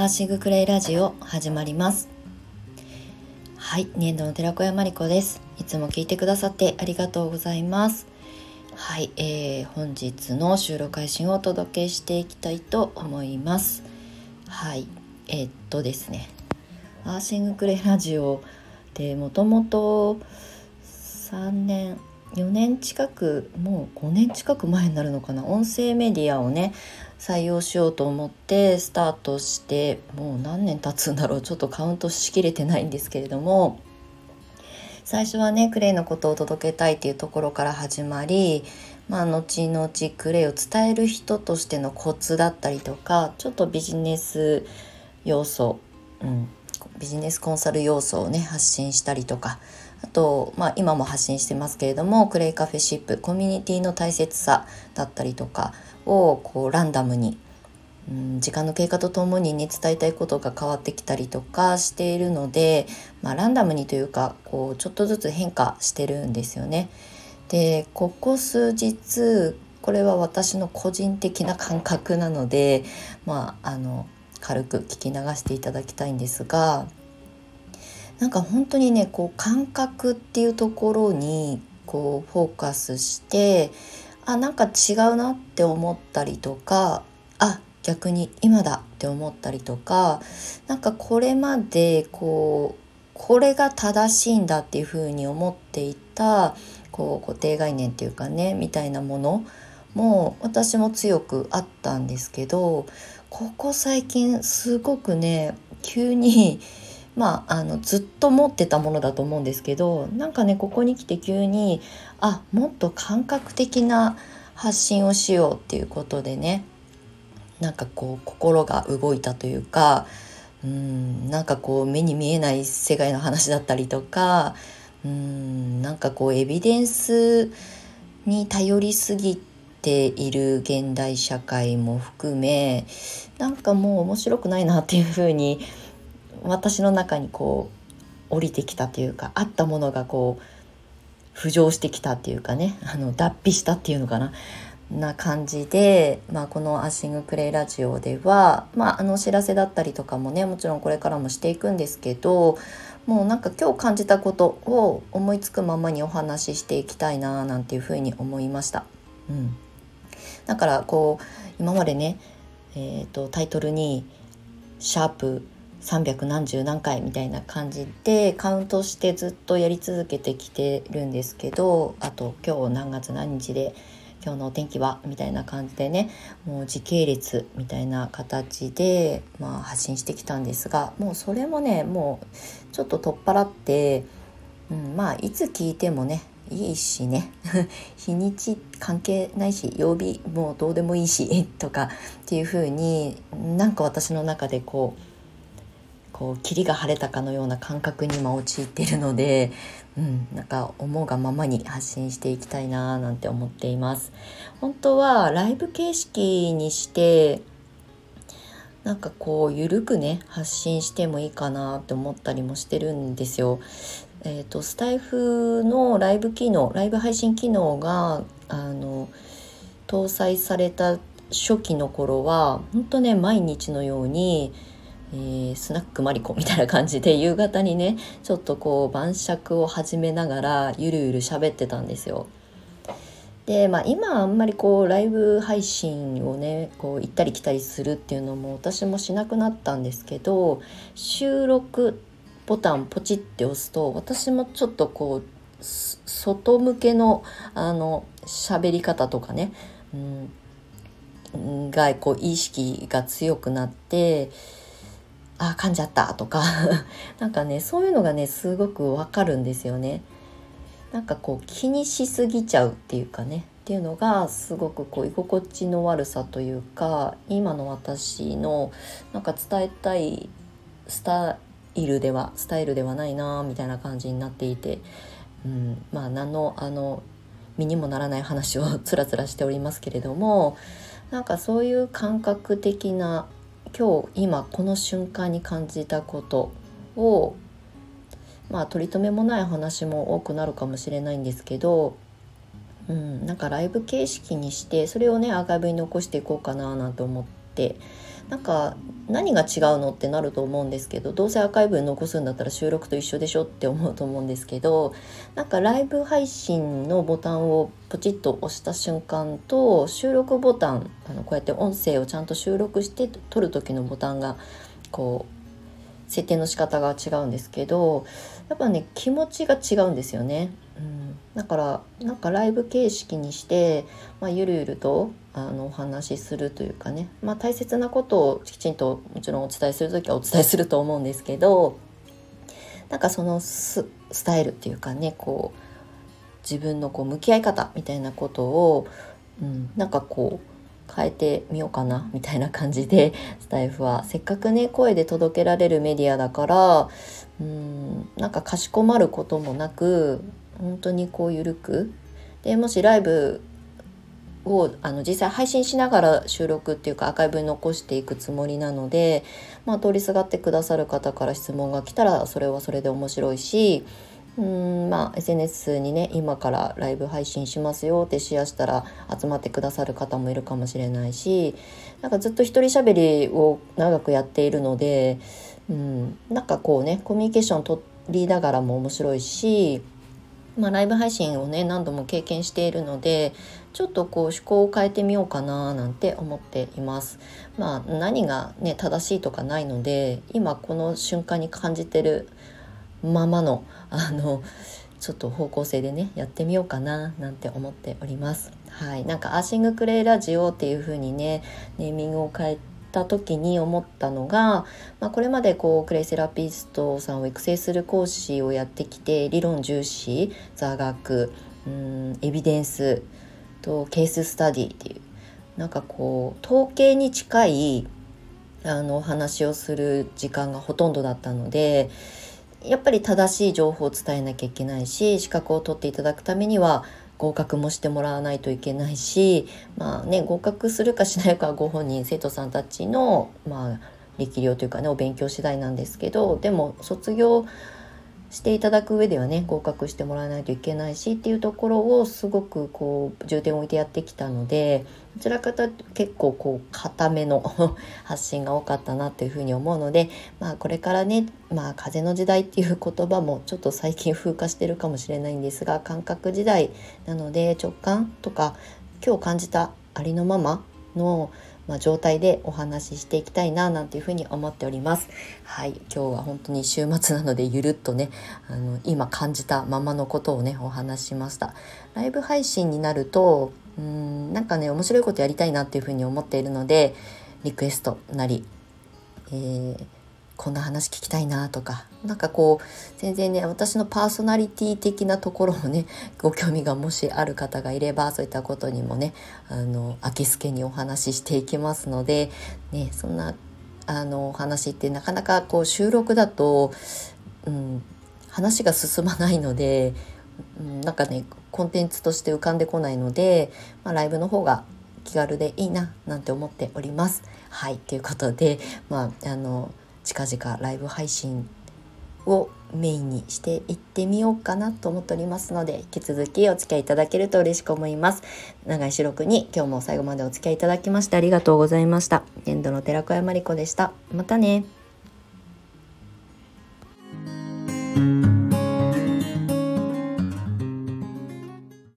アーシングクレイラジオ始まります。はい年度の寺子屋まりこです。いつも聞いてくださってありがとうございます。はい、えー、本日の収録配信をお届けしていきたいと思います。はいえー、っとですね。アーシングクレイラジオでもともと3年4年近くもう5年近く前になるのかな？音声メディアをね採用しようと思ってスタートしてもう何年経つんだろう？ちょっとカウントしきれてないんですけれども。最初はねクレイのことを届けたいっていうところから始まりまあ後々クレイを伝える人としてのコツだったりとかちょっとビジネス要素、うん、ビジネスコンサル要素をね発信したりとかあと、まあ、今も発信してますけれどもクレイカフェシップコミュニティの大切さだったりとかをこうランダムに、うん、時間の経過とともにね伝えたいことが変わってきたりとかしているので、まあ、ランダムにというかこうちょっとずつ変化してるんですよね。でここ数日これは私の個人的な感覚なのでまああの軽く聞き流していただきたいんですがなんか本当にねこう感覚っていうところにこうフォーカスしてあなんか違うなって思ったりとかあ逆に今だって思ったりとかなんかこれまでこうこれが正しいんだっていうふうに思っていたこう固定概念っていうかねみたいなものも私も強くあったんですけどここ最近すごくね急にまあ、あのずっと持ってたものだと思うんですけどなんかねここに来て急にあもっと感覚的な発信をしようっていうことでねなんかこう心が動いたというかうんなんかこう目に見えない世界の話だったりとかうんなんかこうエビデンスに頼りすぎている現代社会も含めなんかもう面白くないなっていうふうに私の中にこう降りてきたというかあったものがこう浮上してきたっていうかねあの脱皮したっていうのかなな感じで、まあ、この「アッシングクレイラジオ」では、まあ、あの知らせだったりとかもねもちろんこれからもしていくんですけどもうなんか今日感じたことを思いつくままにお話ししていきたいななんていうふうに思いました。うん、だからこう今までね、えー、とタイトルに「シャープ300何十何回みたいな感じでカウントしてずっとやり続けてきてるんですけどあと今日何月何日で今日のお天気はみたいな感じでねもう時系列みたいな形で、まあ、発信してきたんですがもうそれもねもうちょっと取っ払って、うん、まあいつ聞いてもねいいしね 日にち関係ないし曜日もうどうでもいいしとかっていう風になんか私の中でこうこう霧が晴れたかのような感覚に今陥っているので、うん、なんか思うがままに発信していきたいななんて思っています。本当はライブ形式にしてなんかこう緩くね発信してもいいかなって思ったりもしてるんですよ。えーと、スタイフのライブ機能ライブ配信機能があの搭載された初期の頃は本当ね毎日のようにえー、スナックマリコみたいな感じで夕方にねちょっとこう晩酌を始めながらゆるゆる喋ってたんですよ。でまあ今あんまりこうライブ配信をねこう行ったり来たりするっていうのも私もしなくなったんですけど収録ボタンポチって押すと私もちょっとこう外向けのあの喋り方とかね、うん、がこう意識が強くなってあ噛んじゃったとか。なんかねそういうのがねすごくわかるんですよね。なんかこう気にしすぎちゃうっていうかね。っていうのがすごくこう居心地の悪さというか今の私のなんか伝えたいスタイルではスタイルではないなみたいな感じになっていて、うん、まあ何のあの身にもならない話をつらつらしておりますけれどもなんかそういう感覚的な今日今この瞬間に感じたことをまあ取り留めもない話も多くなるかもしれないんですけど、うん、なんかライブ形式にしてそれをねアーカイブに残していこうかななんて思ってなんか何が違うのってなると思うんですけどどうせアーカイブに残すんだったら収録と一緒でしょって思うと思うんですけどなんかライブ配信のボタンをポチッと押した瞬間と収録ボタンあのこうやって音声をちゃんと収録して撮る時のボタンがこう設定の仕方が違うんですけどやっぱね気持ちが違うんですよね。うん、だからなんかライブ形式にして、まあ、ゆるゆるとあのお話しするというかね、まあ、大切なことをきちんともちろんお伝えする時はお伝えすると思うんですけどなんかそのスタイルっていうかねこう自分のこう向き合い方みたいなことを、うん、なんかこう変えてみようかなみたいな感じでスタイフは。せっかくね声で届けられるメディアだからうんなんかかしこまることもなく本当にこう緩く。でもしライブをあの実際配信しながら収録っていうかアーカイブに残していくつもりなので、まあ、通りすがってくださる方から質問が来たらそれはそれで面白いしうんまあ SNS にね今からライブ配信しますよってシェアしたら集まってくださる方もいるかもしれないしなんかずっと一人喋りを長くやっているのでうんなんかこうねコミュニケーション取りながらも面白いしまあ、ライブ配信をね何度も経験しているのでちょっとこう趣向を変えてみようかななんて思っています。まあ何がね正しいとかないので今この瞬間に感じてるままのあのちょっと方向性でねやってみようかななんて思っております。はい、なんかアーシングクレイラジオっていう風にねネーミングを変えた時に思ったのが、まあ、これまでこうクレイセラピストさんを育成する講師をやってきて理論重視座学うんエビデンスとケーススタディっていうなんかこう統計に近いあのお話をする時間がほとんどだったのでやっぱり正しい情報を伝えなきゃいけないし資格を取っていただくためには合格もしてもらわないといけないしまあね合格するかしないかはご本人生徒さんたちのまあ力量というかねお勉強次第なんですけどでも卒業していただく上ではね合格してもらわないといけないしっていうところをすごくこう重点を置いてやってきたのでどちらかと結構こう固めの 発信が多かったなっていうふうに思うのでまあこれからねまあ風の時代っていう言葉もちょっと最近風化してるかもしれないんですが感覚時代なので直感とか今日感じたありのままのまあ、状態でお話ししていきたいななんていうふうに思っております。はい、今日は本当に週末なのでゆるっとねあの今感じたままのことをねお話しました。ライブ配信になるとうんなんかね面白いことやりたいなっていうふうに思っているのでリクエストなり、えーこんな話聞きたいなとか何かこう全然ね私のパーソナリティ的なところもね ご興味がもしある方がいればそういったことにもねあの明けすけにお話ししていきますので、ね、そんなあのお話ってなかなかこう収録だと、うん、話が進まないので、うん、なんかねコンテンツとして浮かんでこないので、まあ、ライブの方が気軽でいいななんて思っております。はいということで、まあ、あの近々ライブ配信をメインにしていってみようかなと思っておりますので引き続きお付き合いいただけると嬉しく思います。長い収録に今日も最後までお付き合いいただきましてありがとうございました。年度の寺子屋まりこでした。またね。